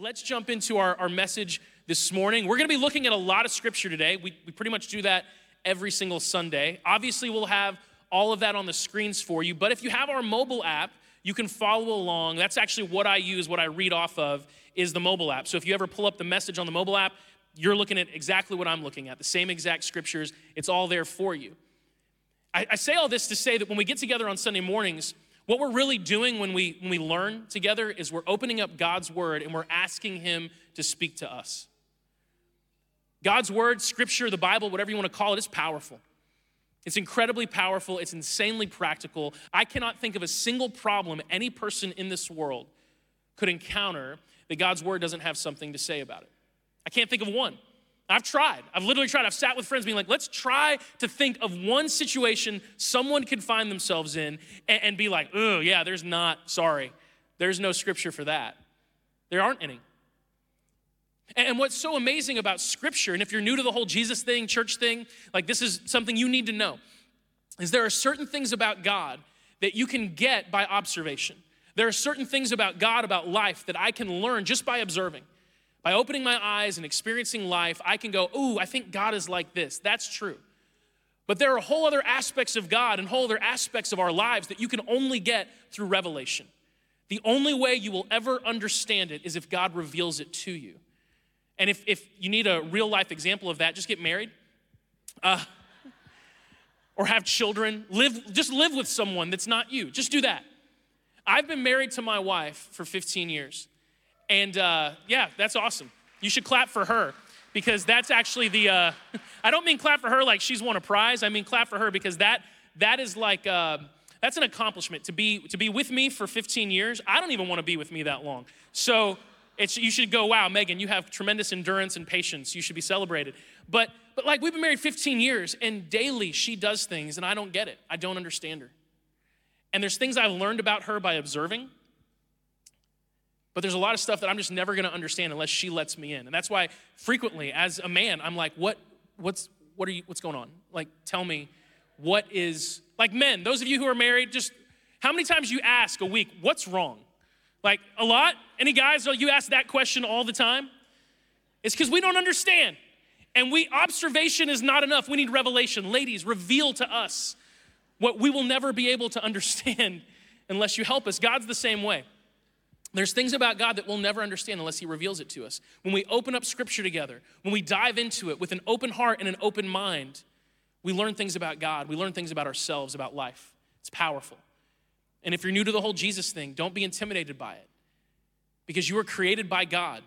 let's jump into our, our message this morning. We're going to be looking at a lot of scripture today. We, we pretty much do that every single Sunday. Obviously, we'll have all of that on the screens for you, but if you have our mobile app, you can follow along. That's actually what I use, what I read off of is the mobile app. So if you ever pull up the message on the mobile app, you're looking at exactly what I'm looking at, the same exact scriptures. It's all there for you. I, I say all this to say that when we get together on Sunday mornings, what we're really doing when we, when we learn together is we're opening up God's word and we're asking Him to speak to us. God's word, scripture, the Bible, whatever you want to call it, is powerful. It's incredibly powerful. It's insanely practical. I cannot think of a single problem any person in this world could encounter that God's word doesn't have something to say about it. I can't think of one. I've tried. I've literally tried. I've sat with friends being like, let's try to think of one situation someone could find themselves in and, and be like, oh, yeah, there's not, sorry, there's no scripture for that. There aren't any. And what's so amazing about scripture, and if you're new to the whole Jesus thing, church thing, like this is something you need to know, is there are certain things about God that you can get by observation. There are certain things about God, about life, that I can learn just by observing. By opening my eyes and experiencing life, I can go, ooh, I think God is like this. That's true. But there are whole other aspects of God and whole other aspects of our lives that you can only get through revelation. The only way you will ever understand it is if God reveals it to you. And if, if you need a real life example of that, just get married. Uh, or have children. Live, just live with someone that's not you. Just do that. I've been married to my wife for 15 years. And uh, yeah, that's awesome. You should clap for her because that's actually the, uh, I don't mean clap for her like she's won a prize. I mean clap for her because that, that is like, uh, that's an accomplishment to be, to be with me for 15 years. I don't even want to be with me that long. So it's, you should go, wow, Megan, you have tremendous endurance and patience. You should be celebrated. But, but like we've been married 15 years and daily she does things and I don't get it. I don't understand her. And there's things I've learned about her by observing but there's a lot of stuff that I'm just never gonna understand unless she lets me in. And that's why frequently, as a man, I'm like, what, what's, what are you, what's going on? Like, tell me what is, like men, those of you who are married, just how many times you ask a week, what's wrong? Like a lot? Any guys, oh, you ask that question all the time? It's because we don't understand. And we, observation is not enough. We need revelation. Ladies, reveal to us what we will never be able to understand unless you help us. God's the same way. There's things about God that we'll never understand unless He reveals it to us. When we open up Scripture together, when we dive into it with an open heart and an open mind, we learn things about God. We learn things about ourselves, about life. It's powerful. And if you're new to the whole Jesus thing, don't be intimidated by it because you were created by God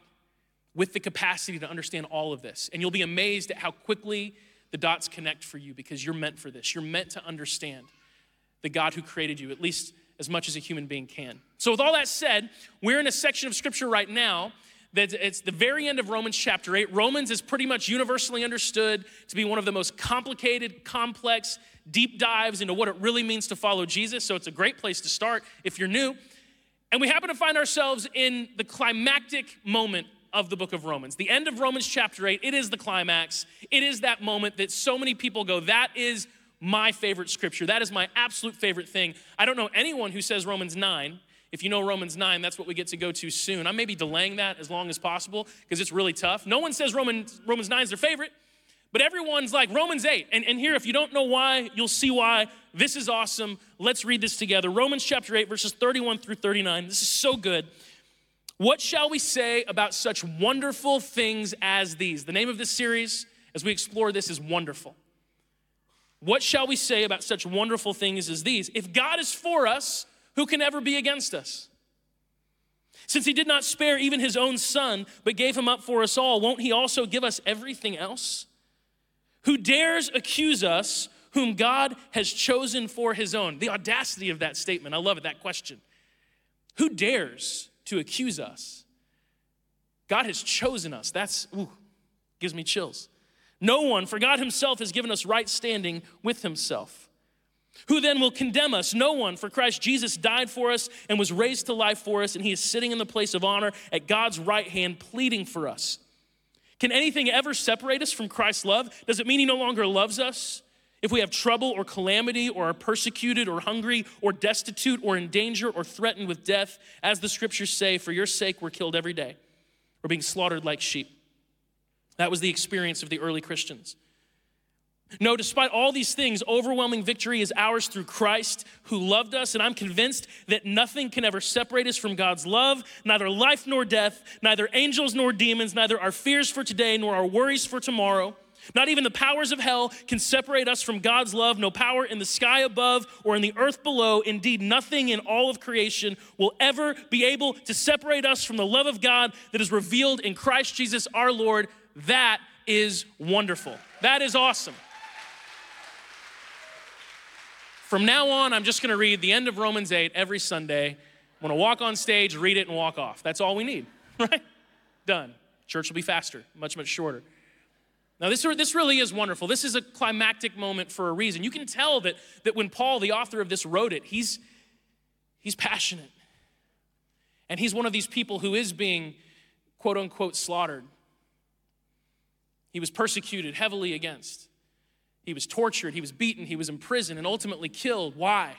with the capacity to understand all of this. And you'll be amazed at how quickly the dots connect for you because you're meant for this. You're meant to understand the God who created you, at least as much as a human being can. So, with all that said, we're in a section of scripture right now that it's the very end of Romans chapter 8. Romans is pretty much universally understood to be one of the most complicated, complex, deep dives into what it really means to follow Jesus. So, it's a great place to start if you're new. And we happen to find ourselves in the climactic moment of the book of Romans. The end of Romans chapter 8, it is the climax. It is that moment that so many people go, that is my favorite scripture. That is my absolute favorite thing. I don't know anyone who says Romans 9. If you know Romans 9, that's what we get to go to soon. I may be delaying that as long as possible because it's really tough. No one says Romans, Romans 9 is their favorite, but everyone's like Romans 8. And, and here, if you don't know why, you'll see why. This is awesome. Let's read this together. Romans chapter 8, verses 31 through 39. This is so good. What shall we say about such wonderful things as these? The name of this series, as we explore this, is Wonderful. What shall we say about such wonderful things as these? If God is for us, who can ever be against us? Since he did not spare even his own son, but gave him up for us all, won't he also give us everything else? Who dares accuse us whom God has chosen for his own? The audacity of that statement. I love it, that question. Who dares to accuse us? God has chosen us. That's, ooh, gives me chills. No one, for God Himself has given us right standing with Himself. Who then will condemn us? No one, for Christ Jesus died for us and was raised to life for us, and He is sitting in the place of honor at God's right hand, pleading for us. Can anything ever separate us from Christ's love? Does it mean He no longer loves us? If we have trouble or calamity or are persecuted or hungry or destitute or in danger or threatened with death, as the scriptures say, for your sake we're killed every day. We're being slaughtered like sheep. That was the experience of the early Christians. No, despite all these things, overwhelming victory is ours through Christ who loved us. And I'm convinced that nothing can ever separate us from God's love, neither life nor death, neither angels nor demons, neither our fears for today nor our worries for tomorrow. Not even the powers of hell can separate us from God's love. No power in the sky above or in the earth below. Indeed, nothing in all of creation will ever be able to separate us from the love of God that is revealed in Christ Jesus our Lord. That is wonderful. That is awesome. From now on, I'm just going to read the end of Romans 8 every Sunday. I'm going to walk on stage, read it, and walk off. That's all we need, right? Done. Church will be faster, much, much shorter. Now, this, this really is wonderful. This is a climactic moment for a reason. You can tell that, that when Paul, the author of this, wrote it, he's, he's passionate. And he's one of these people who is being, quote unquote, slaughtered. He was persecuted heavily against. He was tortured, he was beaten, he was imprisoned, and ultimately killed. Why?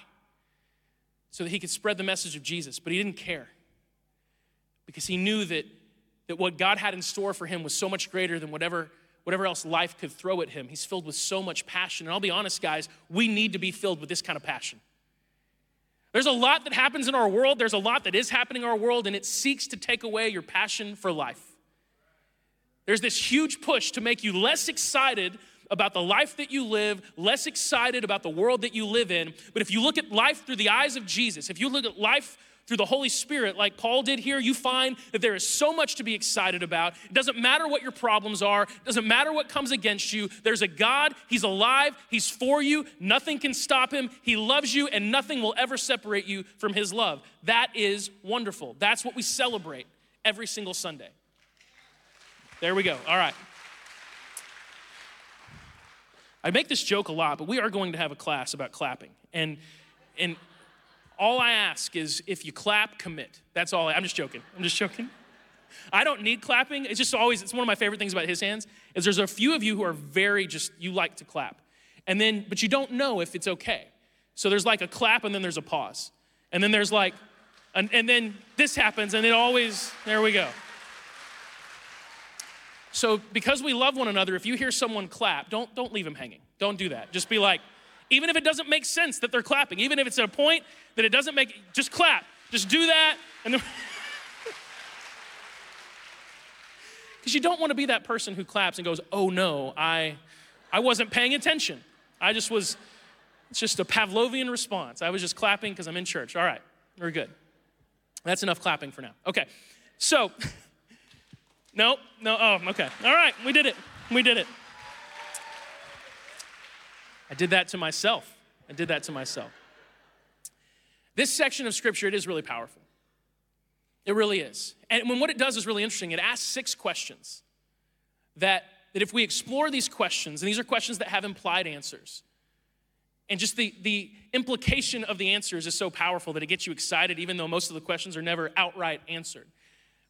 So that he could spread the message of Jesus. But he didn't care because he knew that, that what God had in store for him was so much greater than whatever, whatever else life could throw at him. He's filled with so much passion. And I'll be honest, guys, we need to be filled with this kind of passion. There's a lot that happens in our world, there's a lot that is happening in our world, and it seeks to take away your passion for life. There's this huge push to make you less excited about the life that you live, less excited about the world that you live in. But if you look at life through the eyes of Jesus, if you look at life through the Holy Spirit, like Paul did here, you find that there is so much to be excited about. It doesn't matter what your problems are, it doesn't matter what comes against you. There's a God, He's alive, He's for you, nothing can stop Him, He loves you, and nothing will ever separate you from His love. That is wonderful. That's what we celebrate every single Sunday. There we go. All right. I make this joke a lot, but we are going to have a class about clapping. And, and all I ask is if you clap, commit. That's all. I, I'm just joking. I'm just joking. I don't need clapping. It's just always, it's one of my favorite things about his hands is there's a few of you who are very just, you like to clap. And then, but you don't know if it's okay. So there's like a clap and then there's a pause. And then there's like, and, and then this happens and it always, there we go. So because we love one another, if you hear someone clap, don't, don't leave them hanging. Don't do that. Just be like, even if it doesn't make sense that they're clapping, even if it's at a point that it doesn't make, just clap. Just do that. Because you don't want to be that person who claps and goes, oh no, I, I wasn't paying attention. I just was, it's just a Pavlovian response. I was just clapping because I'm in church. All right, we're good. That's enough clapping for now. Okay, so no, no, oh, okay. All right, we did it. We did it. I did that to myself. I did that to myself. This section of scripture, it is really powerful. It really is. And when what it does is really interesting. It asks six questions that, that if we explore these questions, and these are questions that have implied answers, and just the, the implication of the answers is so powerful that it gets you excited, even though most of the questions are never outright answered.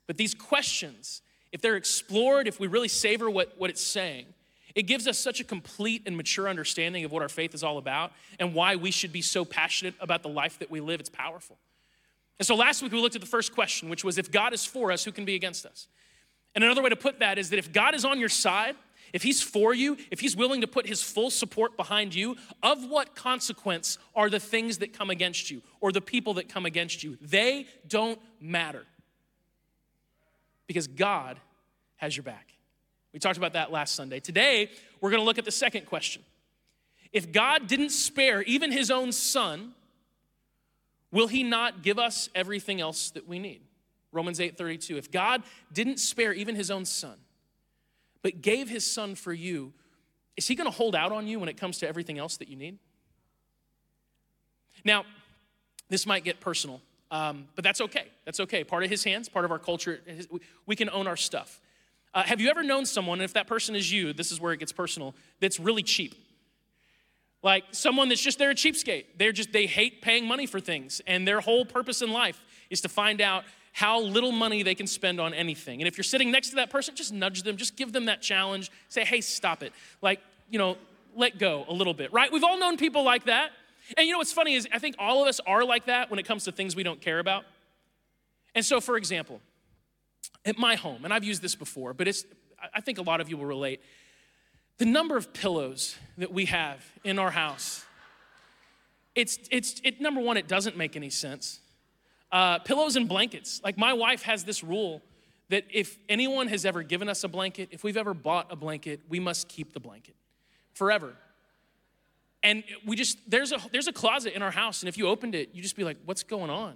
But these questions, if they're explored, if we really savor what, what it's saying, it gives us such a complete and mature understanding of what our faith is all about and why we should be so passionate about the life that we live. It's powerful. And so last week we looked at the first question, which was if God is for us, who can be against us? And another way to put that is that if God is on your side, if He's for you, if He's willing to put His full support behind you, of what consequence are the things that come against you or the people that come against you? They don't matter because God has your back. We talked about that last Sunday. Today, we're going to look at the second question. If God didn't spare even his own son, will he not give us everything else that we need? Romans 8:32. If God didn't spare even his own son, but gave his son for you, is he going to hold out on you when it comes to everything else that you need? Now, this might get personal, um, but that's okay. That's okay. Part of his hands, part of our culture, we can own our stuff. Uh, have you ever known someone, and if that person is you, this is where it gets personal, that's really cheap? Like someone that's just, they're a cheapskate. They're just, they hate paying money for things. And their whole purpose in life is to find out how little money they can spend on anything. And if you're sitting next to that person, just nudge them, just give them that challenge. Say, hey, stop it. Like, you know, let go a little bit, right? We've all known people like that. And you know what's funny is I think all of us are like that when it comes to things we don't care about. And so, for example, At my home, and I've used this before, but it's, I think a lot of you will relate. The number of pillows that we have in our house, it's, it's, it, number one, it doesn't make any sense. Uh, pillows and blankets. Like my wife has this rule that if anyone has ever given us a blanket, if we've ever bought a blanket, we must keep the blanket forever. And we just, there's a, there's a closet in our house, and if you opened it, you'd just be like, what's going on?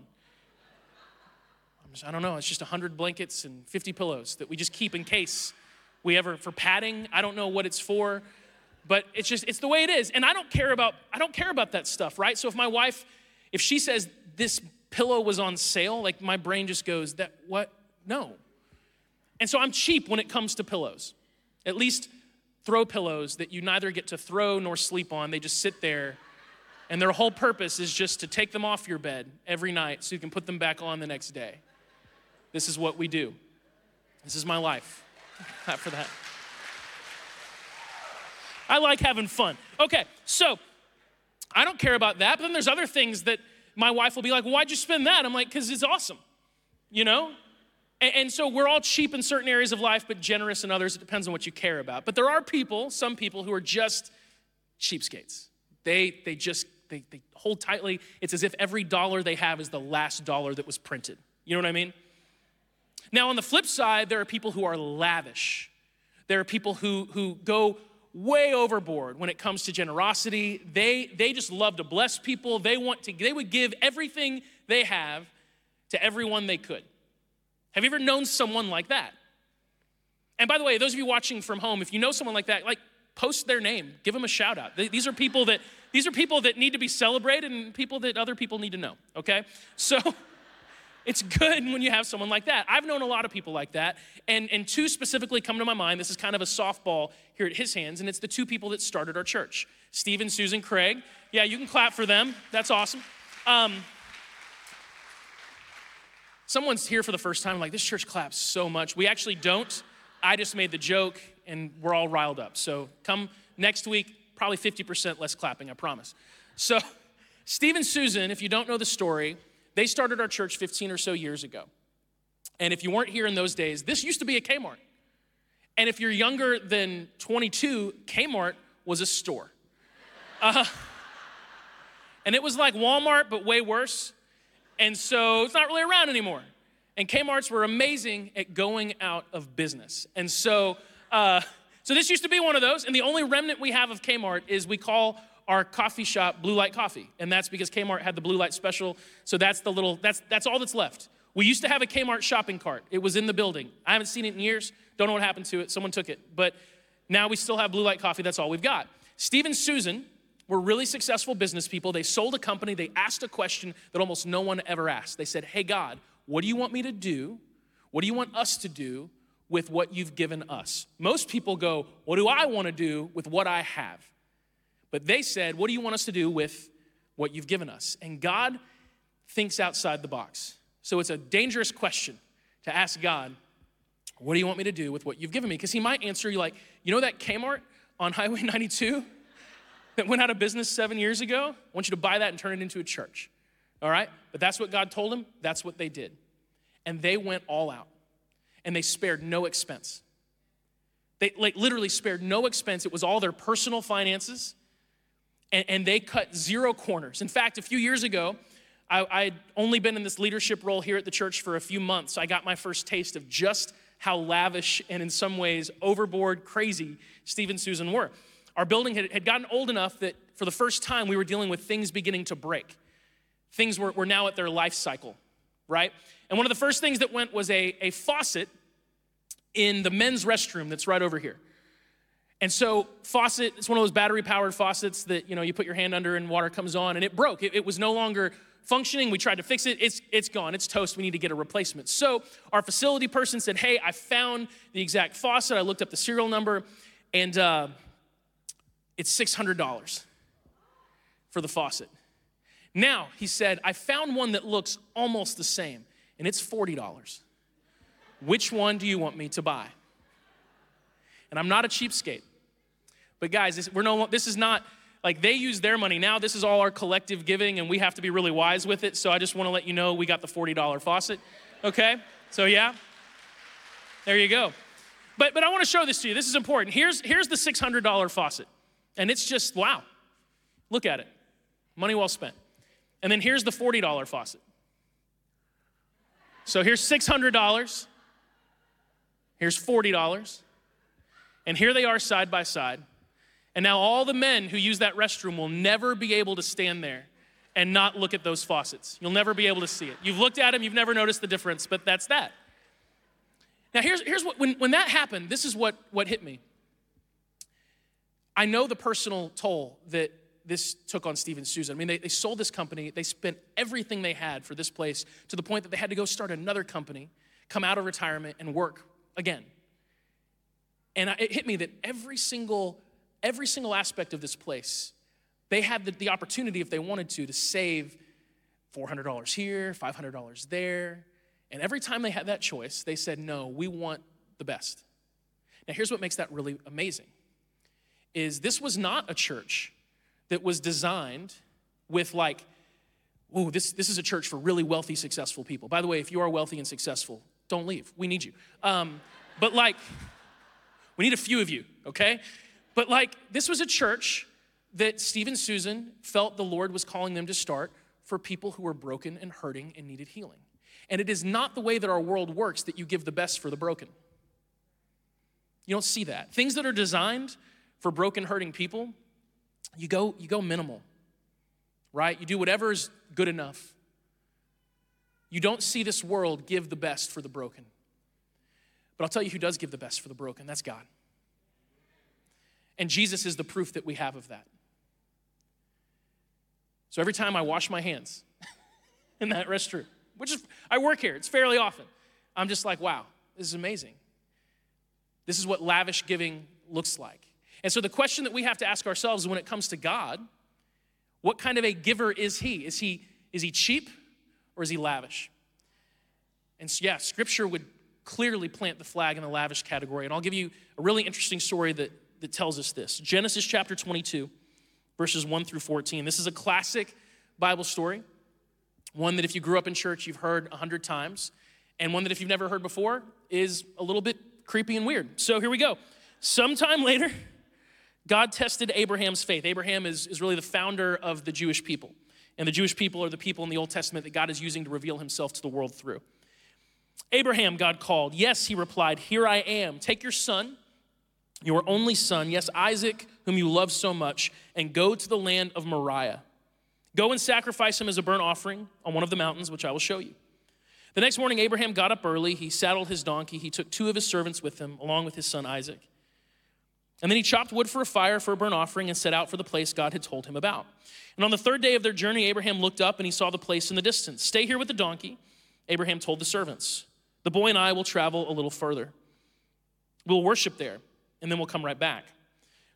I'm Just, I don't know, it's just 100 blankets and 50 pillows that we just keep in case we ever, for padding, I don't know what it's for, but it's just, it's the way it is. And I don't care about, I don't care about that stuff, right? So if my wife, if she says this pillow was on sale, like my brain just goes, that, what? No. And so I'm cheap when it comes to pillows. At least throw pillows that you neither get to throw nor sleep on. They just sit there, and their whole purpose is just to take them off your bed every night so you can put them back on the next day. This is what we do. This is my life. Not for that. I like having fun. Okay, so I don't care about that, but then there's other things that my wife will be like, why'd you spend that? I'm like, because it's awesome. You know? And, so we're all cheap in certain areas of life, but generous in others. It depends on what you care about. But there are people, some people, who are just cheapskates. They, they just, they, they hold tightly. It's as if every dollar they have is the last dollar that was printed. You know what I mean? Now, on the flip side, there are people who are lavish. There are people who, who go way overboard when it comes to generosity. They, they just love to bless people. They want to, they would give everything they have to everyone they could. Have you ever known someone like that? And by the way, those of you watching from home, if you know someone like that, like post their name, give them a shout out. These are people that these are people that need to be celebrated and people that other people need to know, okay? So it's good when you have someone like that. I've known a lot of people like that, and, and two specifically come to my mind. This is kind of a softball here at his hands, and it's the two people that started our church Steve and Susan Craig. Yeah, you can clap for them. That's awesome. Um, someone's here for the first time, like, this church claps so much. We actually don't. I just made the joke, and we're all riled up. So come next week, probably 50% less clapping, I promise. So, Steve and Susan, if you don't know the story, they started our church 15 or so years ago. And if you weren't here in those days, this used to be a Kmart. And if you're younger than 22, Kmart was a store. Uh, and it was like Walmart, but way worse. And so it's not really around anymore. And Kmart's were amazing at going out of business. And so, uh, so this used to be one of those. And the only remnant we have of Kmart is we call our coffee shop Blue Light Coffee. And that's because Kmart had the Blue Light special. So that's the little, that's, that's all that's left. We used to have a Kmart shopping cart. It was in the building. I haven't seen it in years. Don't know what happened to it. Someone took it. But now we still have Blue Light Coffee. That's all we've got. Steve and Susan were really successful business people. They sold a company. They asked a question that almost no one ever asked. They said, Hey, God, what do you want me to do? What do you want us to do with what you've given us? Most people go, What do I want to do with what I have? But they said, What do you want us to do with what you've given us? And God thinks outside the box. So it's a dangerous question to ask God, What do you want me to do with what you've given me? Because He might answer you like, You know that Kmart on Highway 92? That went out of business seven years ago, I want you to buy that and turn it into a church. All right? But that's what God told them. That's what they did. And they went all out and they spared no expense. They like literally spared no expense. It was all their personal finances and, and they cut zero corners. In fact, a few years ago, I, would only been in this leadership role here at the church for a few months. I got my first taste of just how lavish and in some ways overboard crazy Steve and Susan were our building had, had gotten old enough that for the first time we were dealing with things beginning to break. Things were, were now at their life cycle, right? And one of the first things that went was a, a faucet in the men's restroom that's right over here. And so, faucet, it's one of those battery powered faucets that you know you put your hand under and water comes on, and it broke. It, it, was no longer functioning. We tried to fix it. It's, it's gone. It's toast. We need to get a replacement. So, our facility person said, Hey, I found the exact faucet. I looked up the serial number, and uh, it's $600 for the faucet. Now, he said, I found one that looks almost the same, and it's $40. Which one do you want me to buy? And I'm not a cheapskate. But guys, this, we're no, this is not like they use their money. Now this is all our collective giving, and we have to be really wise with it. So I just want to let you know we got the $40 faucet. Okay? So yeah. There you go. But, but I want to show this to you. This is important. Here's, here's the $600 faucet. And it's just, wow. Look at it. Money well spent. And then here's the $40 faucet. So here's $600. Here's $40. And here they are side by side. And now all the men who use that restroom will never be able to stand there and not look at those faucets. You'll never be able to see it. You've looked at them, you've never noticed the difference, but that's that. Now, here's, here's what, when, when that happened, this is what, what hit me. I know the personal toll that this took on Steve and Susan. I mean, they, they sold this company, they spent everything they had for this place to the point that they had to go start another company, come out of retirement, and work again. And it hit me that every single, every single aspect of this place, they had the, the opportunity, if they wanted to, to save $400 here, $500 there. And every time they had that choice, they said, no, we want the best. Now, here's what makes that really amazing is this was not a church that was designed with like, oh, this, this is a church for really wealthy, successful people. By the way, if you are wealthy and successful, don't leave. We need you. Um, but like, we need a few of you, okay? But like, this was a church that Steve and Susan felt the Lord was calling them to start for people who were broken and hurting and needed healing. And it is not the way that our world works that you give the best for the broken. You don't see that. Things that are designed for broken, hurting people, you go, you go minimal, right? You do whatever is good enough. You don't see this world give the best for the broken. But I'll tell you who does give the best for the broken that's God. And Jesus is the proof that we have of that. So every time I wash my hands in that restroom, which is, I work here, it's fairly often, I'm just like, wow, this is amazing. This is what lavish giving looks like. And so the question that we have to ask ourselves when it comes to God, what kind of a giver is he? Is he is he cheap or is he lavish? And so, yeah, scripture would clearly plant the flag in the lavish category. And I'll give you a really interesting story that, that tells us this. Genesis chapter 22, verses 1 through 14. This is a classic Bible story, one that if you grew up in church, you've heard a hundred times, and one that if you've never heard before is a little bit creepy and weird. So here we go. Sometime later, God tested Abraham's faith. Abraham is, is really the founder of the Jewish people. And the Jewish people are the people in the Old Testament that God is using to reveal himself to the world through. Abraham, God called. Yes, he replied, Here I am. Take your son, your only son, yes, Isaac, whom you love so much, and go to the land of Moriah. Go and sacrifice him as a burnt offering on one of the mountains, which I will show you. The next morning, Abraham got up early. He saddled his donkey. He took two of his servants with him, along with his son Isaac. And then he chopped wood for a fire for a burnt offering and set out for the place God had told him about. And on the third day of their journey, Abraham looked up and he saw the place in the distance. Stay here with the donkey, Abraham told the servants. The boy and I will travel a little further. We'll worship there, and then we'll come right back.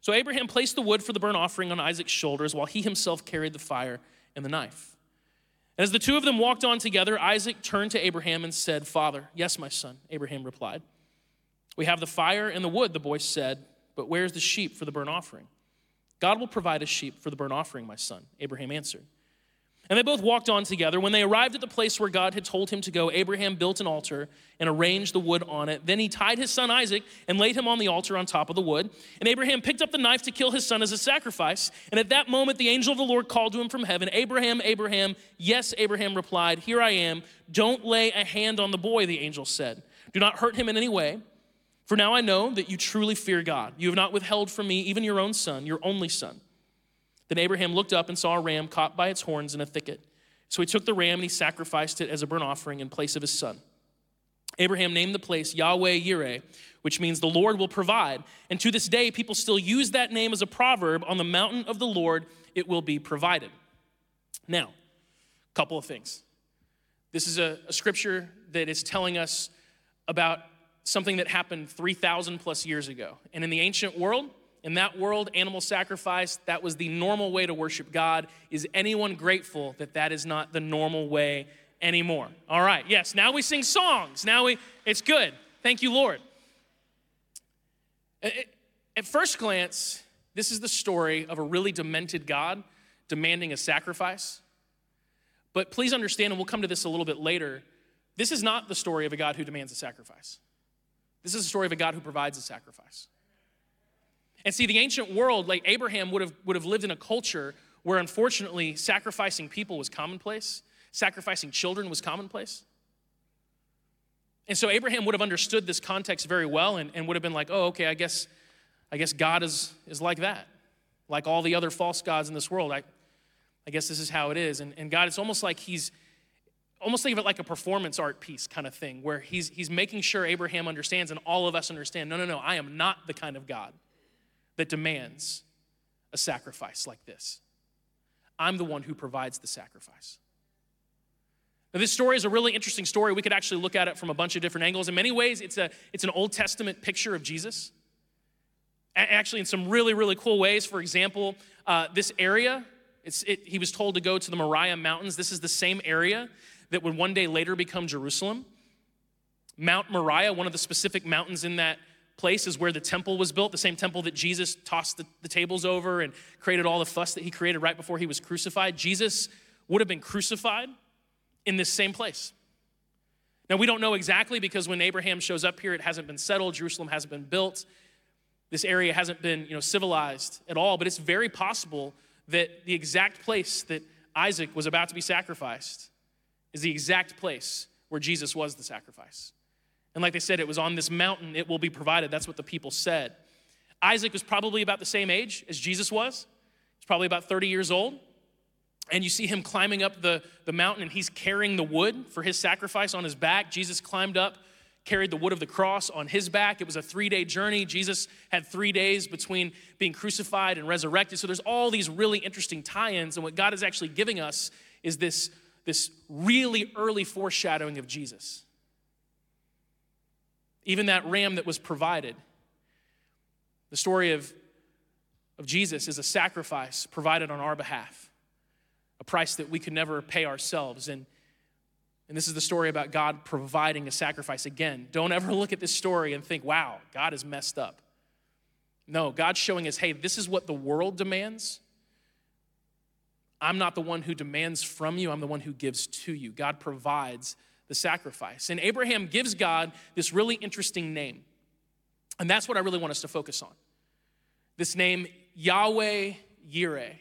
So Abraham placed the wood for the burnt offering on Isaac's shoulders while he himself carried the fire and the knife. And as the two of them walked on together, Isaac turned to Abraham and said, Father, yes, my son, Abraham replied. We have the fire and the wood, the boy said but where's the sheep for the burnt offering? God will provide a sheep for the burnt offering, my son, Abraham answered. And they both walked on together. When they arrived at the place where God had told him to go, Abraham built an altar and arranged the wood on it. Then he tied his son Isaac and laid him on the altar on top of the wood. And Abraham picked up the knife to kill his son as a sacrifice. And at that moment, the angel of the Lord called to him from heaven Abraham, Abraham. Yes, Abraham replied, Here I am. Don't lay a hand on the boy, the angel said. Do not hurt him in any way. For now I know that you truly fear God. You have not withheld from me even your own son, your only son. Then Abraham looked up and saw a ram caught by its horns in a thicket. So he took the ram and he sacrificed it as a burnt offering in place of his son. Abraham named the place Yahweh Yireh, which means the Lord will provide. And to this day, people still use that name as a proverb on the mountain of the Lord, it will be provided. Now, a couple of things. This is a, a scripture that is telling us about something that happened 3,000 plus years ago. And in the ancient world, in that world, animal sacrifice, that was the normal way to worship God. Is anyone grateful that that is not the normal way anymore? All right, yes, now we sing songs. Now we, it's good. Thank you, Lord. At first glance, this is the story of a really demented God demanding a sacrifice. But please understand, and we'll come to this a little bit later, this is not the story of a God who demands a sacrifice. This is a story of a God who provides a sacrifice. And see, the ancient world, like Abraham, would have, would have lived in a culture where unfortunately sacrificing people was commonplace, sacrificing children was commonplace. And so Abraham would have understood this context very well and, and would have been like, oh, okay, I guess, I guess God is, is like that. Like all the other false gods in this world. I, I guess this is how it is. And, and God, it's almost like he's, almost think of it like a performance art piece kind of thing, where he's, he's making sure Abraham understands and all of us understand no, no, no, I am not the kind of God that demands a sacrifice like this. I'm the one who provides the sacrifice. Now, this story is a really interesting story. We could actually look at it from a bunch of different angles. In many ways, it's, a, it's an Old Testament picture of Jesus. Actually, in some really, really cool ways. For example, uh, this area, it, he was told to go to the Moriah Mountains. This is the same area that would one day later become Jerusalem. Mount Moriah, one of the specific mountains in that place, is where the temple was built, the same temple that Jesus tossed the, the tables over and created all the fuss that he created right before he was crucified. Jesus would have been crucified in this same place. Now, we don't know exactly because when Abraham shows up here, it hasn't been settled, Jerusalem hasn't been built, this area hasn't been you know, civilized at all, but it's very possible that the exact place that Isaac was about to be sacrificed is the exact place where Jesus was the sacrifice. And like they said, it was on this mountain, it will be provided. That's what the people said. Isaac was probably about the same age as Jesus was. He's probably about 30 years old. And you see him climbing up the, the mountain, and he's carrying the wood for his sacrifice on his back. Jesus climbed up, carried the wood of the cross on his back. It was a three day journey. Jesus had three days between being crucified and resurrected. So there's all these really interesting tie ins. And what God is actually giving us is this this really early foreshadowing of Jesus. Even that ram that was provided. The story of, of Jesus is a sacrifice provided on our behalf, a price that we could never pay ourselves. And, and this is the story about God providing a sacrifice. Again, don't ever look at this story and think, wow, God is messed up. No, God's showing us, hey, this is what the world demands. I'm not the one who demands from you, I'm the one who gives to you. God provides the sacrifice. And Abraham gives God this really interesting name. And that's what I really want us to focus on. This name, Yahweh Yireh.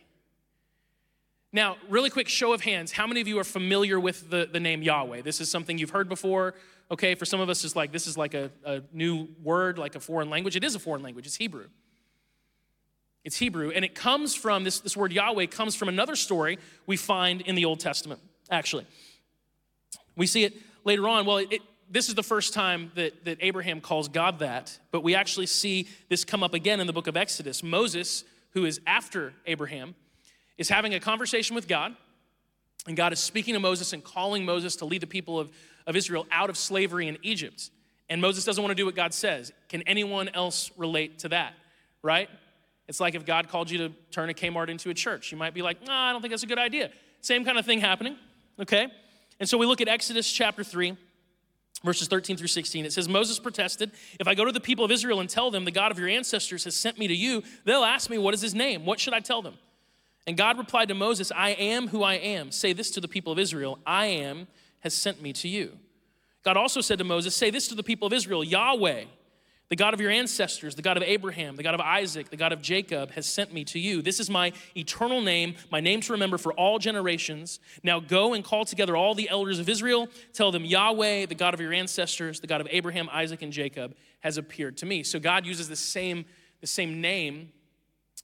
Now, really quick show of hands. How many of you are familiar with the, the name Yahweh? This is something you've heard before. Okay, for some of us, it's like this is like a, a new word, like a foreign language. It is a foreign language, it's Hebrew. It's Hebrew, and it comes from this, this word Yahweh comes from another story we find in the Old Testament, actually. We see it later on. Well, it, this is the first time that, that Abraham calls God that, but we actually see this come up again in the book of Exodus. Moses, who is after Abraham, is having a conversation with God, and God is speaking to Moses and calling Moses to lead the people of, of Israel out of slavery in Egypt. And Moses doesn't want to do what God says. Can anyone else relate to that, right? It's like if God called you to turn a Kmart into a church. You might be like, no, I don't think that's a good idea. Same kind of thing happening, okay? And so we look at Exodus chapter 3, verses 13 through 16. It says, Moses protested, If I go to the people of Israel and tell them, the God of your ancestors has sent me to you, they'll ask me, What is his name? What should I tell them? And God replied to Moses, I am who I am. Say this to the people of Israel I am has sent me to you. God also said to Moses, Say this to the people of Israel Yahweh, the God of your ancestors, the God of Abraham, the God of Isaac, the God of Jacob, has sent me to you. This is my eternal name, my name to remember for all generations. Now go and call together all the elders of Israel. Tell them, Yahweh, the God of your ancestors, the God of Abraham, Isaac, and Jacob, has appeared to me. So God uses the same, the same name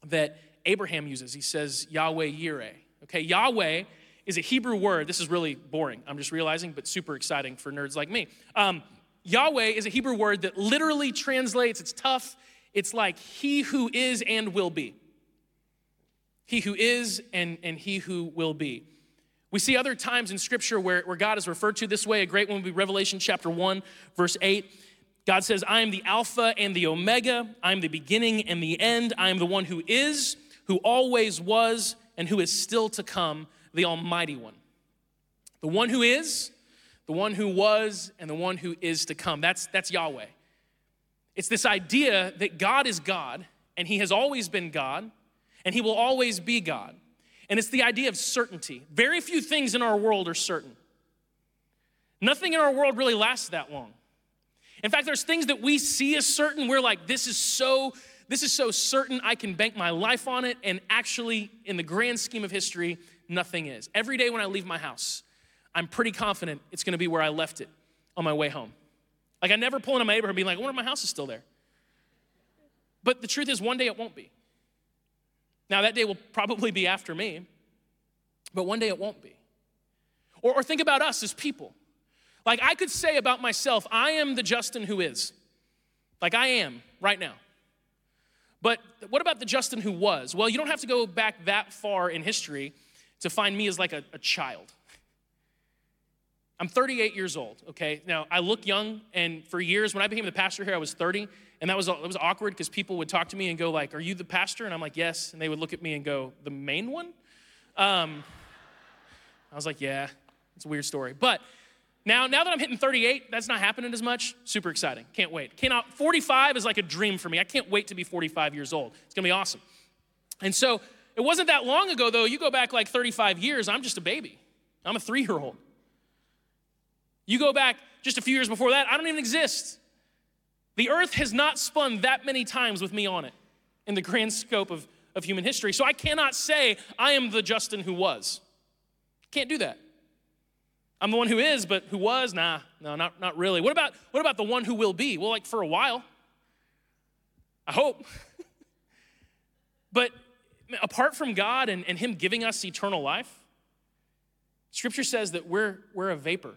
that Abraham uses. He says, Yahweh Yireh. Okay, Yahweh is a Hebrew word. This is really boring, I'm just realizing, but super exciting for nerds like me. Um, Yahweh is a Hebrew word that literally translates, it's tough, it's like he who is and will be. He who is and, and he who will be. We see other times in Scripture where, where God is referred to this way. A great one would be Revelation chapter 1, verse 8. God says, I am the Alpha and the Omega. I am the beginning and the end. I am the one who is, who always was, and who is still to come, the Almighty One. The one who is, the one who was and the one who is to come. That's, that's Yahweh. It's this idea that God is God and He has always been God and He will always be God. And it's the idea of certainty. Very few things in our world are certain. Nothing in our world really lasts that long. In fact, there's things that we see as certain, we're like, this is so, this is so certain I can bank my life on it. And actually, in the grand scheme of history, nothing is. Every day when I leave my house, I'm pretty confident it's gonna be where I left it on my way home. Like I never pull into my neighborhood and be like, I wonder if my house is still there. But the truth is, one day it won't be. Now, that day will probably be after me, but one day it won't be. Or, or think about us as people. Like I could say about myself, I am the Justin who is. Like I am right now. But what about the Justin who was? Well, you don't have to go back that far in history to find me as like a, a child. I'm 38 years old, okay? Now, I look young, and for years, when I became the pastor here, I was 30, and that was, it was awkward because people would talk to me and go like, are you the pastor? And I'm like, yes. And they would look at me and go, the main one? Um, I was like, yeah, it's a weird story. But now, now that I'm hitting 38, that's not happening as much. Super exciting. Can't wait. Cannot, 45 is like a dream for me. I can't wait to be 45 years old. It's gonna be awesome. And so, it wasn't that long ago, though. You go back like 35 years, I'm just a baby. I'm a three year old. You go back just a few years before that, I don't even exist. The earth has not spun that many times with me on it in the grand scope of, of human history. So I cannot say I am the Justin who was. Can't do that. I'm the one who is, but who was? Nah, no, not, not really. What about, what about the one who will be? Well, like for a while. I hope. but apart from God and, and Him giving us eternal life, Scripture says that we're, we're a vapor.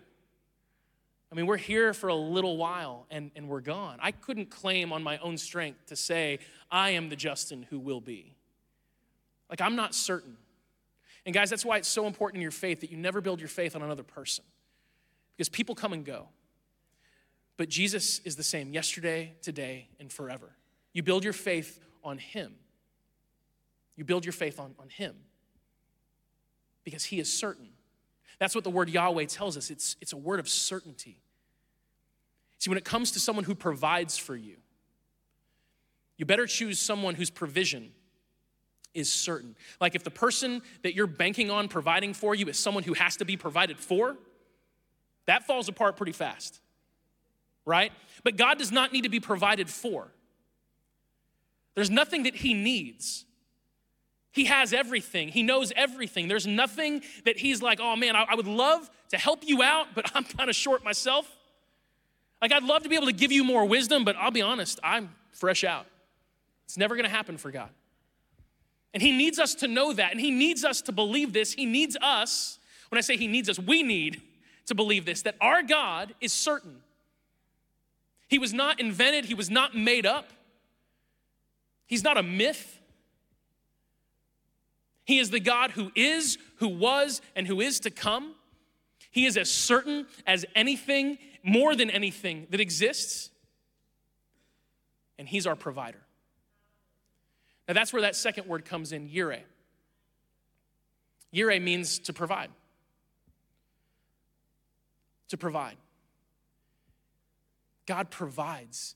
I mean, we're here for a little while and, and we're gone. I couldn't claim on my own strength to say, I am the Justin who will be. Like, I'm not certain. And guys, that's why it's so important in your faith that you never build your faith on another person because people come and go. But Jesus is the same yesterday, today, and forever. You build your faith on Him. You build your faith on, on Him because He is certain. That's what the word Yahweh tells us. It's, it's a word of certainty. See, when it comes to someone who provides for you, you better choose someone whose provision is certain. Like if the person that you're banking on providing for you is someone who has to be provided for, that falls apart pretty fast, right? But God does not need to be provided for. There's nothing that He needs. He has everything. He knows everything. There's nothing that he's like, oh man, I, I would love to help you out, but I'm kind of short myself. Like, I'd love to be able to give you more wisdom, but I'll be honest, I'm fresh out. It's never gonna happen for God. And he needs us to know that, and he needs us to believe this. He needs us, when I say he needs us, we need to believe this that our God is certain. He was not invented, he was not made up, he's not a myth. He is the God who is, who was, and who is to come. He is as certain as anything, more than anything that exists. And He's our provider. Now, that's where that second word comes in, Yireh. Yireh means to provide. To provide. God provides.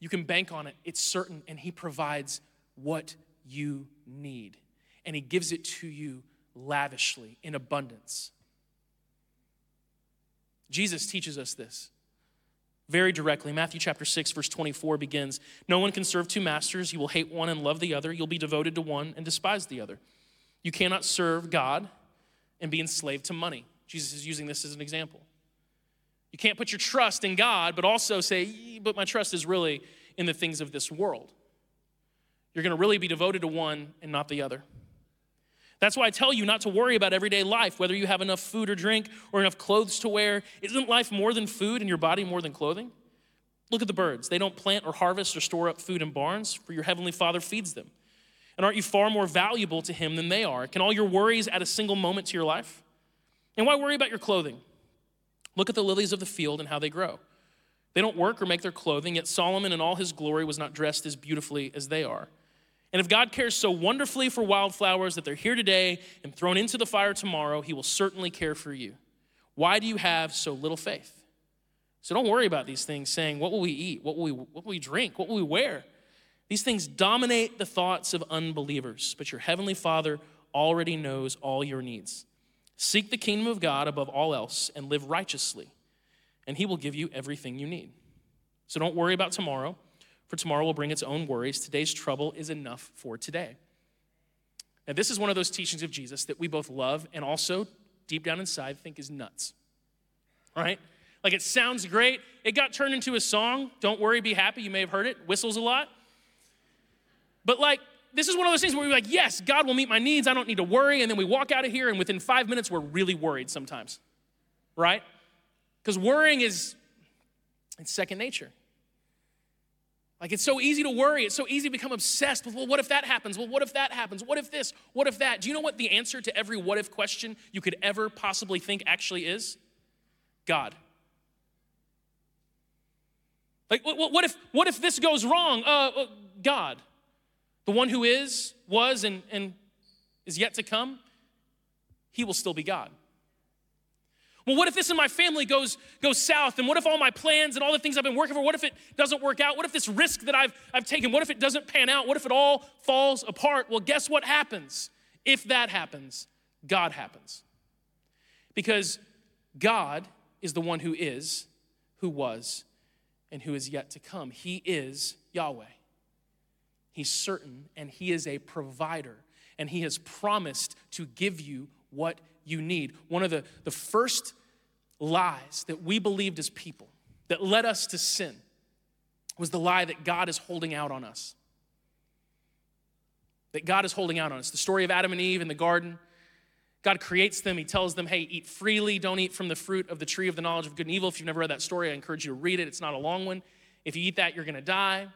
You can bank on it, it's certain, and He provides what you need. And He gives it to you lavishly, in abundance. Jesus teaches us this very directly. Matthew chapter 6, verse 24 begins No one can serve two masters. You will hate one and love the other. You'll be devoted to one and despise the other. You cannot serve God and be enslaved to money. Jesus is using this as an example. You can't put your trust in God, but also say, but my trust is really in the things of this world you're going to really be devoted to one and not the other. That's why I tell you not to worry about everyday life, whether you have enough food or drink or enough clothes to wear. Isn't life more than food and your body more than clothing? Look at the birds. They don't plant or harvest or store up food in barns, for your heavenly Father feeds them. And aren't you far more valuable to Him than they are? Can all your worries add a single moment to your life? And why worry about your clothing? Look at the lilies of the field and how they grow. They don't work or make their clothing, yet Solomon in all his glory was not dressed as beautifully as they are. And if God cares so wonderfully for wildflowers that they're here today and thrown into the fire tomorrow, He will certainly care for you. Why do you have so little faith? So don't worry about these things saying, What will we eat? What will we, what will we drink? What will we wear? These things dominate the thoughts of unbelievers, but your heavenly Father already knows all your needs. Seek the kingdom of God above all else and live righteously, and He will give you everything you need. So don't worry about tomorrow, for tomorrow will bring its own worries. Today's trouble is enough for today. Now, this is one of those teachings of Jesus that we both love and also, deep down inside, think is nuts. Right? Like it sounds great. It got turned into a song. Don't worry, be happy. You may have heard it. Whistles a lot. But like, this is one of those things where we're like, yes, God will meet my needs. I don't need to worry. And then we walk out of here, and within five minutes, we're really worried sometimes. Right? Because worrying is it's second nature. Like it's so easy to worry. It's so easy to become obsessed with, well, what if that happens? Well, what if that happens? What if this? What if that? Do you know what the answer to every what if question you could ever possibly think actually is? God. Like, what if, what if this goes wrong? Uh, uh, God. The one who is, was, and, and is yet to come, he will still be God. Well, what if this in my family goes, goes south? And what if all my plans and all the things I've been working for, what if it doesn't work out? What if this risk that I've, I've taken, what if it doesn't pan out? What if it all falls apart? Well, guess what happens? If that happens, God happens. Because God is the one who is, who was, and who is yet to come. He is Yahweh. He's certain, and He is a provider, and He has promised to give you what you need. One of the, the first lies that we believed as people that led us to sin was the lie that God is holding out on us. That God is holding out on us. The story of Adam and Eve in the garden. God creates them. He tells them, hey, eat freely. Don't eat from the fruit of the tree of the knowledge of good and evil. If you've never read that story, I encourage you to read it. It's not a long one. If you eat that, you're going to die.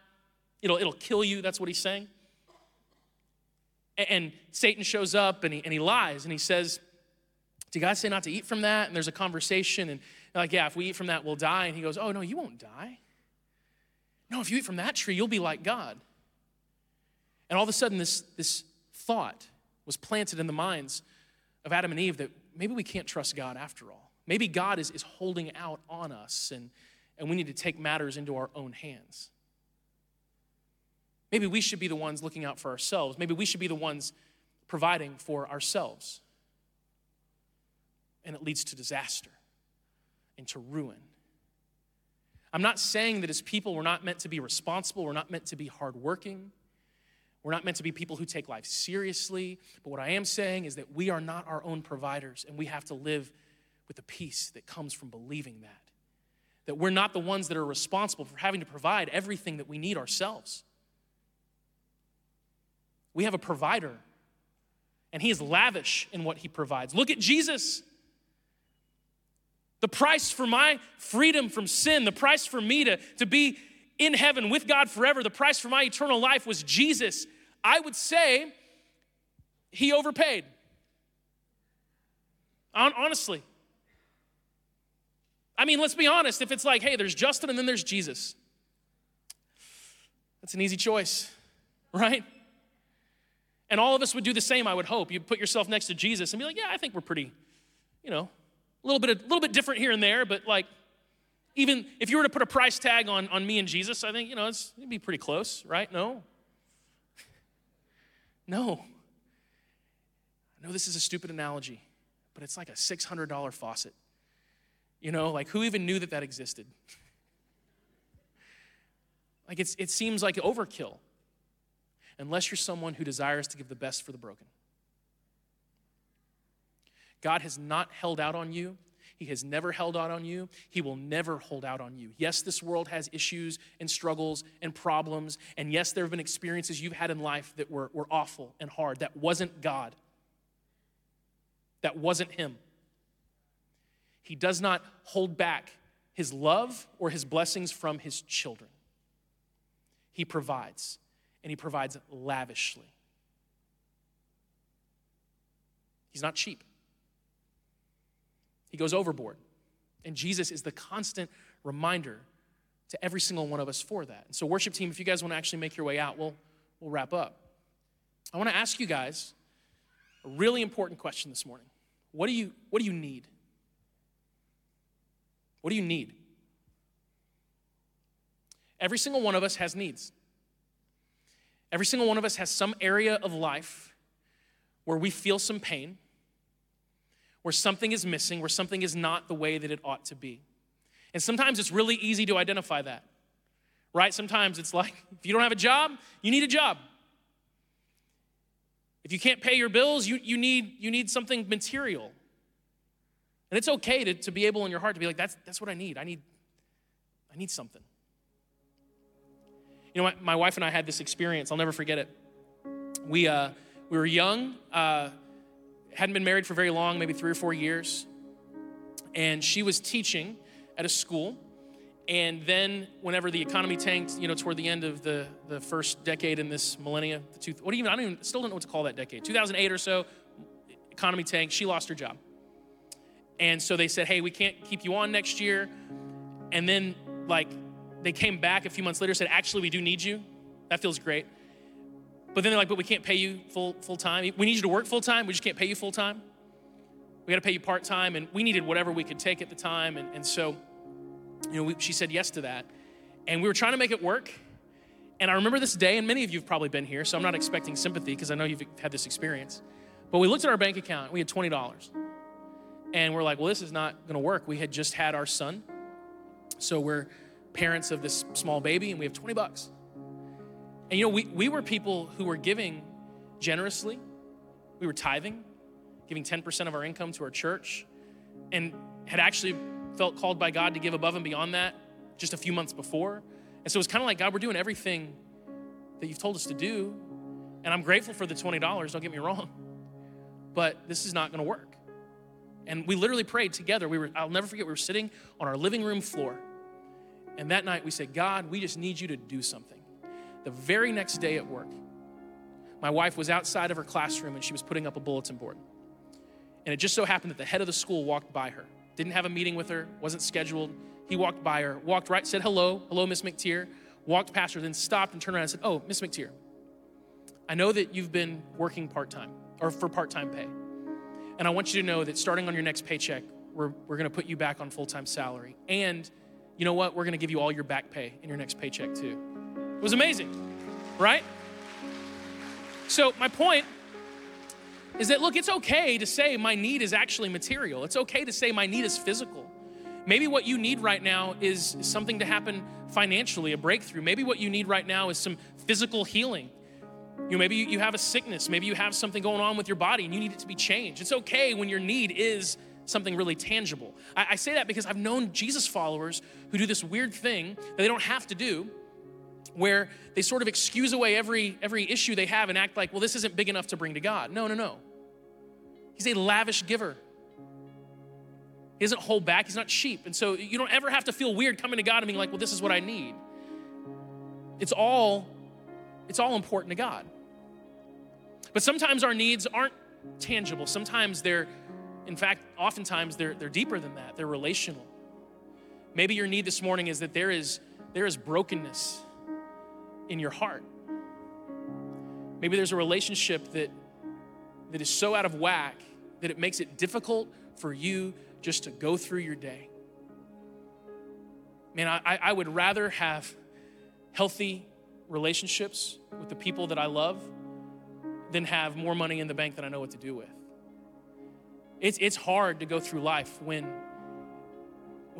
It'll, it'll kill you. That's what he's saying. And, and Satan shows up and he, and he lies and he says, did God say not to eat from that? And there's a conversation, and like, yeah, if we eat from that, we'll die. And he goes, oh, no, you won't die. No, if you eat from that tree, you'll be like God. And all of a sudden, this, this thought was planted in the minds of Adam and Eve that maybe we can't trust God after all. Maybe God is, is holding out on us, and, and we need to take matters into our own hands. Maybe we should be the ones looking out for ourselves. Maybe we should be the ones providing for ourselves and it leads to disaster and to ruin. I'm not saying that as people, we're not meant to be responsible, we're not meant to be hardworking, we're not meant to be people who take life seriously. But what I am saying is that we are not our own providers, and we have to live with the peace that comes from believing that. That we're not the ones that are responsible for having to provide everything that we need ourselves. We have a provider, and he is lavish in what he provides. Look at Jesus. The price for my freedom from sin, the price for me to, to be in heaven with God forever, the price for my eternal life was Jesus. I would say he overpaid. Honestly. I mean, let's be honest. If it's like, hey, there's Justin and then there's Jesus, that's an easy choice, right? And all of us would do the same, I would hope. You'd put yourself next to Jesus and be like, yeah, I think we're pretty, you know, a little bit, a little bit different here and there, but like, even if you were to put a price tag on, on me and Jesus, I think, you know, it'd be pretty close, right? No. No. I know this is a stupid analogy, but it's like a $600 faucet. You know, like who even knew that that existed? like it's, it seems like overkill unless you're someone who desires to give the best for the broken. God has not held out on you. He has never held out on you. He will never hold out on you. Yes, this world has issues and struggles and problems. And yes, there have been experiences you've had in life that were, were awful and hard. That wasn't God, that wasn't Him. He does not hold back His love or His blessings from His children. He provides, and He provides lavishly. He's not cheap. He goes overboard. And Jesus is the constant reminder to every single one of us for that. And so, worship team, if you guys want to actually make your way out, we'll, we'll wrap up. I want to ask you guys a really important question this morning. What do you, what do you need? What do you need? Every single one of us has needs. Every single one of us has some area of life where we feel some pain where something is missing, where something is not the way that it ought to be. And sometimes it's really easy to identify that, right? Sometimes it's like if you don't have a job, you need a job. If you can't pay your bills, you, you, need, you need something material. And it's okay to, to be able in your heart to be like, that's, that's what I need. I need, I need something. You know, my, my wife and I had this experience. I'll never forget it. We, uh, we were young, uh, hadn't been married for very long, maybe three or four years. And she was teaching at a school. And then, whenever the economy tanked, you know, toward the end of the, the first decade in this millennia, the two, what do you even, I don't even, still don't know what to call that decade. 2008 or so, economy tanked. She lost her job. And so they said, hey, we can't keep you on next year. And then, like, they came back a few months later, said, actually, we do need you. That feels great. But then they're like, but we can't pay you full, full time. We need you to work full time. We just can't pay you full time. We got to pay you part time. And we needed whatever we could take at the time. And, and so, you know, we, she said yes to that. And we were trying to make it work. And I remember this day, and many of you have probably been here, so I'm not expecting sympathy because I know you've had this experience. But we looked at our bank account, we had $20. And we're like, well, this is not going to work. We had just had our son. So we're parents of this small baby, and we have 20 bucks. And you know, we, we were people who were giving generously. We were tithing, giving 10% of our income to our church, and had actually felt called by God to give above and beyond that just a few months before. And so it's kind of like, God, we're doing everything that you've told us to do. And I'm grateful for the $20, don't get me wrong. But this is not going to work. And we literally prayed together. We were, I'll never forget, we were sitting on our living room floor. And that night we said, God, we just need you to do something. The very next day at work, my wife was outside of her classroom and she was putting up a bulletin board. And it just so happened that the head of the school walked by her. Didn't have a meeting with her, wasn't scheduled. He walked by her, walked right, said hello, hello, Miss McTeer, walked past her, then stopped and turned around and said, Oh, Miss McTeer, I know that you've been working part time or for part time pay. And I want you to know that starting on your next paycheck, we're, we're gonna put you back on full time salary. And you know what? We're gonna give you all your back pay in your next paycheck too. It was amazing, right? So, my point is that look, it's okay to say my need is actually material. It's okay to say my need is physical. Maybe what you need right now is something to happen financially, a breakthrough. Maybe what you need right now is some physical healing. You know, maybe you have a sickness, maybe you have something going on with your body and you need it to be changed. It's okay when your need is something really tangible. I, I say that because I've known Jesus followers who do this weird thing that they don't have to do, where they sort of excuse away every every issue they have and act like, well, this isn't big enough to bring to God. No, no, no. He's a lavish giver. He doesn't hold back, he's not cheap. And so you don't ever have to feel weird coming to God and being like, well, this is what I need. It's all, it's all important to God. But sometimes our needs aren't tangible. Sometimes they're, in fact, oftentimes they're, they're deeper than that. They're relational. Maybe your need this morning is that there is, there is brokenness in your heart. Maybe there's a relationship that, that is so out of whack that it makes it difficult for you just to go through your day. Man, I, I would rather have healthy relationships with the people that I love than have more money in the bank than I know what to do with. It's, it's hard to go through life when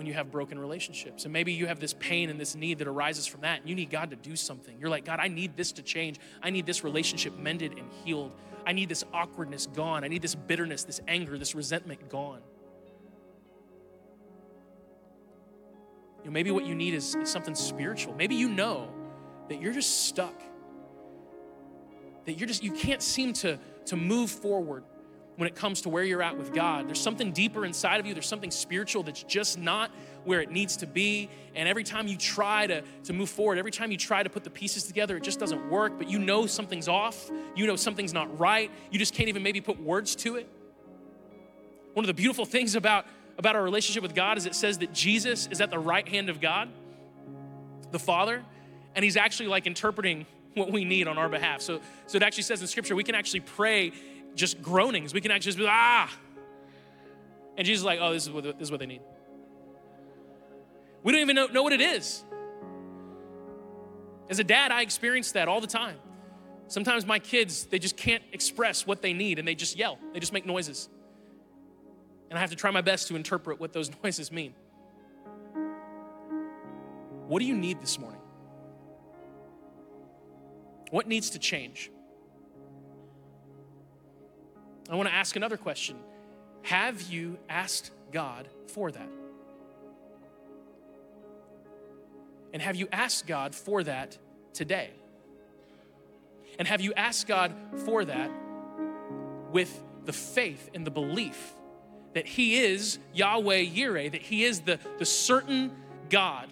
when you have broken relationships. And maybe you have this pain and this need that arises from that, and you need God to do something. You're like, God, I need this to change. I need this relationship mended and healed. I need this awkwardness gone. I need this bitterness, this anger, this resentment gone. You know, maybe what you need is, is something spiritual. Maybe you know that you're just stuck. That you're just, you can't seem to, to move forward when it comes to where you're at with God. There's something deeper inside of you, there's something spiritual that's just not where it needs to be. And every time you try to, to move forward, every time you try to put the pieces together, it just doesn't work, but you know something's off, you know something's not right, you just can't even maybe put words to it. One of the beautiful things about, about our relationship with God is it says that Jesus is at the right hand of God, the Father, and He's actually like interpreting what we need on our behalf. So, so it actually says in Scripture, we can actually pray just groanings. We can actually just be like, ah. And Jesus is like, oh, this is what, this is what they need. We don't even know, know what it is. As a dad, I experience that all the time. Sometimes my kids, they just can't express what they need and they just yell, they just make noises. And I have to try my best to interpret what those noises mean. What do you need this morning? What needs to change? I want to ask another question Have you asked God for that? And have you asked God for that today? And have you asked God for that with the faith and the belief that He is Yahweh Yireh, that He is the, the certain God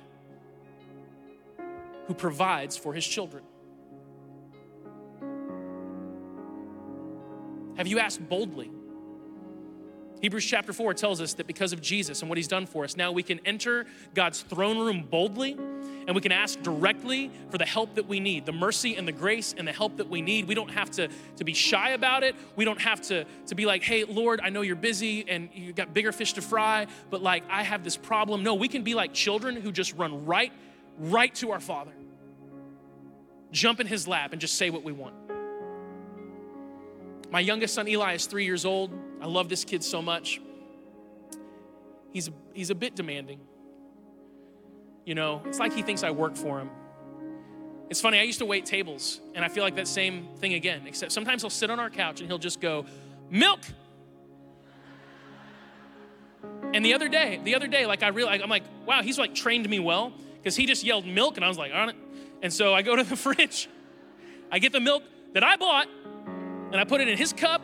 who provides for His children? Have you asked boldly? Hebrews chapter 4 tells us that because of Jesus and what he's done for us, now we can enter God's throne room boldly and we can ask directly for the help that we need, the mercy and the grace and the help that we need. We don't have to, to be shy about it. We don't have to, to be like, hey, Lord, I know you're busy and you've got bigger fish to fry, but like, I have this problem. No, we can be like children who just run right, right to our Father, jump in his lap and just say what we want. My youngest son Eli is three years old. I love this kid so much. He's, he's a bit demanding. You know, it's like he thinks I work for him. It's funny, I used to wait tables, and I feel like that same thing again, except sometimes he'll sit on our couch and he'll just go, Milk! And the other day, the other day, like I realized, I'm like, wow, he's like trained me well because he just yelled milk, and I was like, on it. And so I go to the fridge, I get the milk that I bought, and I put it in his cup,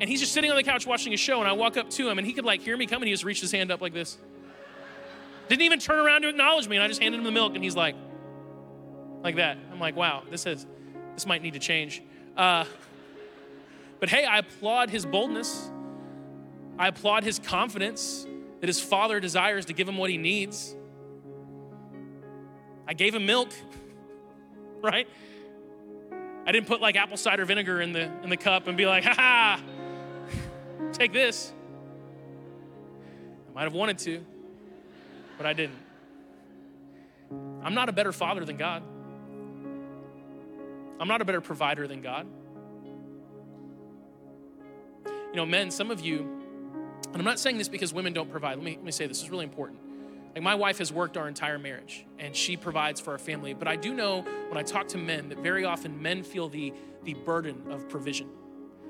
and he's just sitting on the couch watching a show, and I walk up to him, and he could like hear me coming, he just reached his hand up like this. Didn't even turn around to acknowledge me, and I just handed him the milk, and he's like, like that. I'm like, wow, this is, this might need to change. Uh, but hey, I applaud his boldness. I applaud his confidence that his father desires to give him what he needs. I gave him milk, right? I didn't put like apple cider vinegar in the in the cup and be like, ha ha, take this. I might have wanted to, but I didn't. I'm not a better father than God. I'm not a better provider than God. You know, men, some of you, and I'm not saying this because women don't provide. Let me, let me say this, this is really important. Like my wife has worked our entire marriage and she provides for our family. But I do know when I talk to men that very often men feel the, the burden of provision,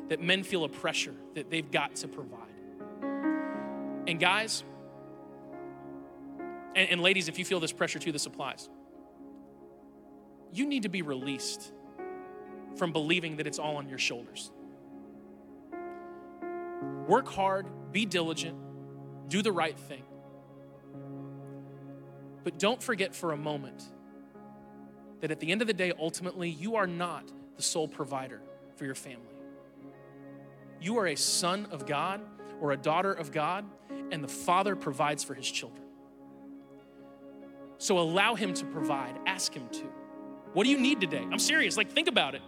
that men feel a pressure that they've got to provide. And guys, and, and ladies, if you feel this pressure too, this applies. You need to be released from believing that it's all on your shoulders. Work hard, be diligent, do the right thing. But don't forget for a moment that at the end of the day, ultimately, you are not the sole provider for your family. You are a son of God or a daughter of God, and the Father provides for his children. So allow him to provide, ask him to. What do you need today? I'm serious, like, think about it.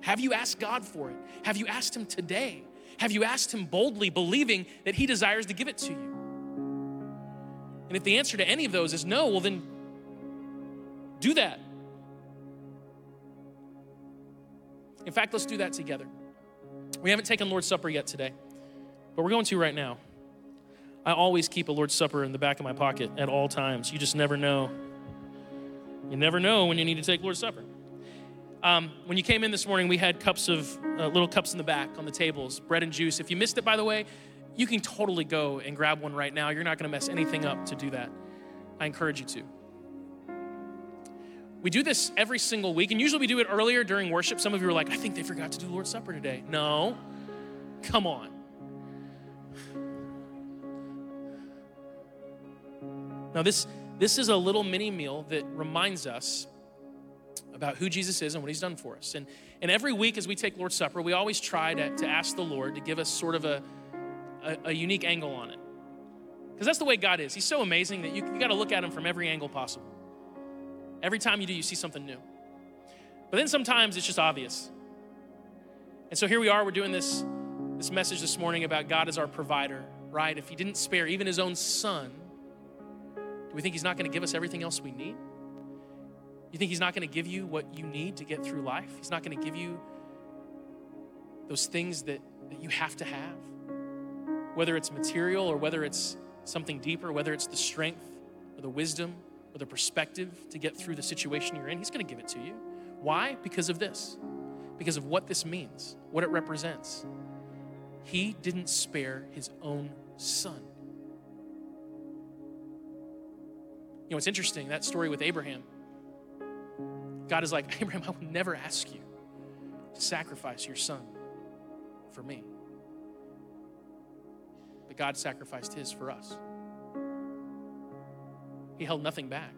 Have you asked God for it? Have you asked him today? Have you asked him boldly, believing that he desires to give it to you? And if the answer to any of those is no, well, then do that. In fact, let's do that together. We haven't taken Lord's Supper yet today, but we're going to right now. I always keep a Lord's Supper in the back of my pocket at all times. You just never know. You never know when you need to take Lord's Supper. Um, when you came in this morning, we had cups of uh, little cups in the back on the tables, bread and juice. If you missed it, by the way, you can totally go and grab one right now. You're not going to mess anything up to do that. I encourage you to. We do this every single week, and usually we do it earlier during worship. Some of you are like, I think they forgot to do Lord's Supper today. No, come on. Now, this, this is a little mini meal that reminds us about who Jesus is and what he's done for us. And, and every week as we take Lord's Supper, we always try to, to ask the Lord to give us sort of a, a, a unique angle on it. Because that's the way God is. He's so amazing that you, you got to look at him from every angle possible. Every time you do, you see something new. But then sometimes it's just obvious. And so here we are, we're doing this, this message this morning about God as our provider, right? If he didn't spare even his own son, do we think he's not going to give us everything else we need? You think he's not going to give you what you need to get through life? He's not going to give you those things that, that you have to have? Whether it's material or whether it's something deeper, whether it's the strength or the wisdom or the perspective to get through the situation you're in, He's going to give it to you. Why? Because of this, because of what this means, what it represents. He didn't spare His own son. You know, it's interesting that story with Abraham. God is like, Abraham, I will never ask you to sacrifice your son for me. But God sacrificed his for us. He held nothing back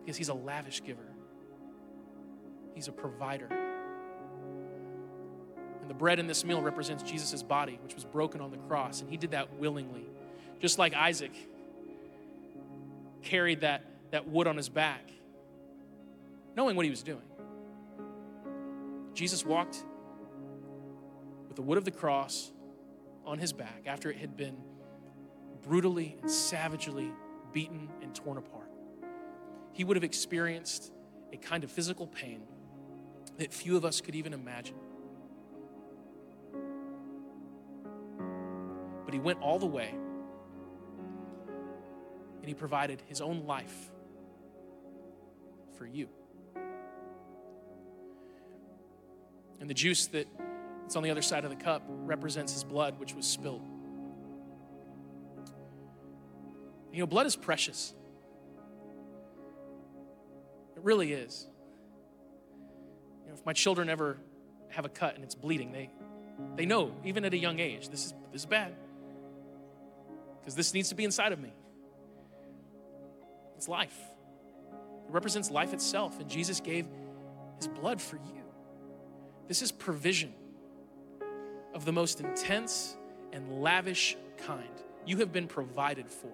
because he's a lavish giver, he's a provider. And the bread in this meal represents Jesus' body, which was broken on the cross, and he did that willingly. Just like Isaac carried that, that wood on his back, knowing what he was doing. Jesus walked with the wood of the cross on his back after it had been brutally and savagely beaten and torn apart. He would have experienced a kind of physical pain that few of us could even imagine. But he went all the way and he provided his own life for you. And the juice that it's on the other side of the cup represents his blood, which was spilled. You know, blood is precious. It really is. You know, if my children ever have a cut and it's bleeding, they, they know, even at a young age, this is, this is bad. Because this needs to be inside of me. It's life. It represents life itself, and Jesus gave his blood for you. This is provision of the most intense and lavish kind. You have been provided for.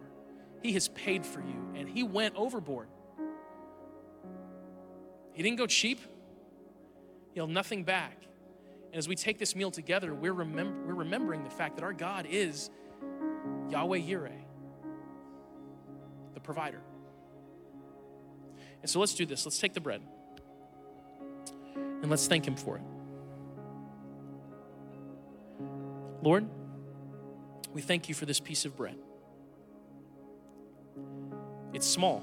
He has paid for you, and He went overboard. He didn't go cheap, He held nothing back. And as we take this meal together, we're, remem- we're remembering the fact that our God is Yahweh Yireh, the provider. And so let's do this. Let's take the bread and let's thank Him for it. Lord, we thank you for this piece of bread. It's small,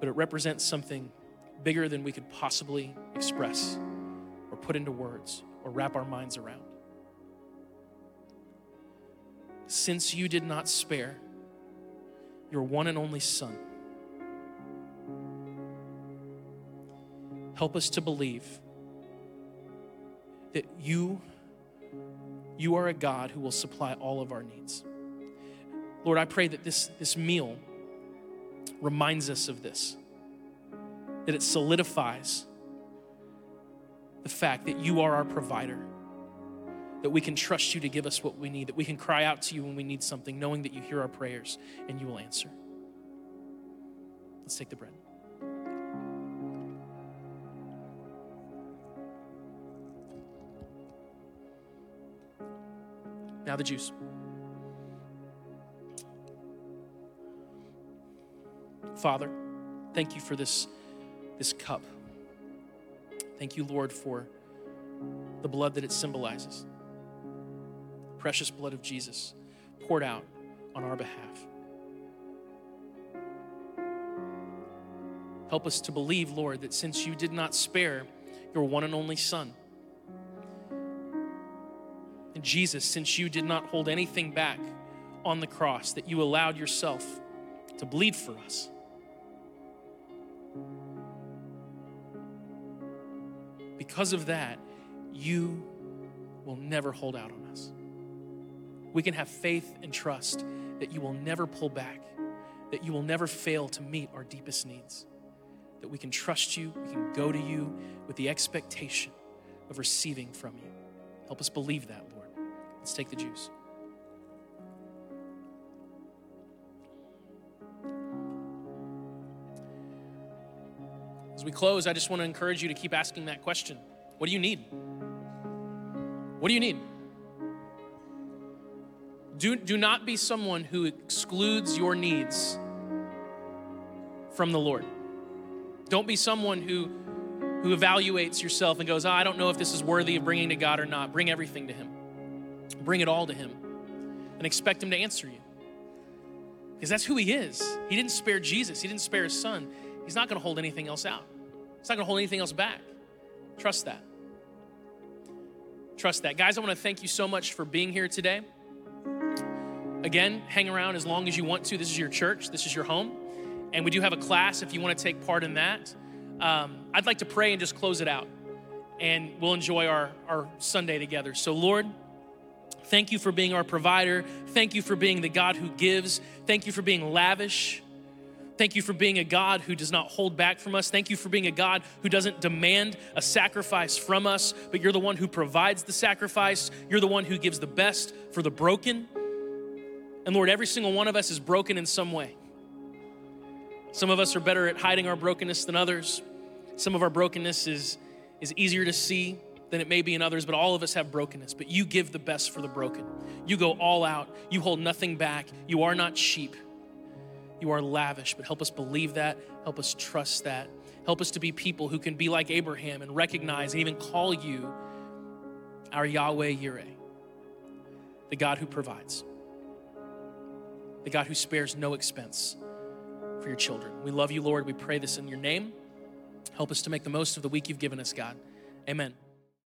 but it represents something bigger than we could possibly express or put into words or wrap our minds around. Since you did not spare your one and only Son, help us to believe that you you are a God who will supply all of our needs. Lord, I pray that this, this meal reminds us of this, that it solidifies the fact that you are our provider, that we can trust you to give us what we need, that we can cry out to you when we need something, knowing that you hear our prayers and you will answer. Let's take the bread. Now the juice. Father, thank you for this, this cup. Thank you, Lord, for the blood that it symbolizes. The precious blood of Jesus poured out on our behalf. Help us to believe, Lord, that since you did not spare your one and only Son, and Jesus, since you did not hold anything back on the cross, that you allowed yourself to bleed for us. Because of that, you will never hold out on us. We can have faith and trust that you will never pull back, that you will never fail to meet our deepest needs, that we can trust you, we can go to you with the expectation of receiving from you. Help us believe that, Lord. Let's take the juice. As we close, I just want to encourage you to keep asking that question What do you need? What do you need? Do, do not be someone who excludes your needs from the Lord. Don't be someone who, who evaluates yourself and goes, oh, I don't know if this is worthy of bringing to God or not. Bring everything to Him. Bring it all to Him and expect Him to answer you. Because that's who he is. He didn't spare Jesus, he didn't spare his son. He's not going to hold anything else out, he's not going to hold anything else back. Trust that. Trust that. Guys, I want to thank you so much for being here today. Again, hang around as long as you want to. This is your church, this is your home. And we do have a class if you want to take part in that. Um, I'd like to pray and just close it out. And we'll enjoy our, our Sunday together. So, Lord, thank you for being our provider. Thank you for being the God who gives. Thank you for being lavish. Thank you for being a God who does not hold back from us. Thank you for being a God who doesn't demand a sacrifice from us, but you're the one who provides the sacrifice. You're the one who gives the best for the broken. And Lord, every single one of us is broken in some way. Some of us are better at hiding our brokenness than others. Some of our brokenness is, is easier to see than it may be in others, but all of us have brokenness. But you give the best for the broken. You go all out, you hold nothing back. You are not sheep. You are lavish, but help us believe that. Help us trust that. Help us to be people who can be like Abraham and recognize and even call you our Yahweh Yireh, the God who provides, the God who spares no expense for your children. We love you, Lord. We pray this in your name. Help us to make the most of the week you've given us, God. Amen.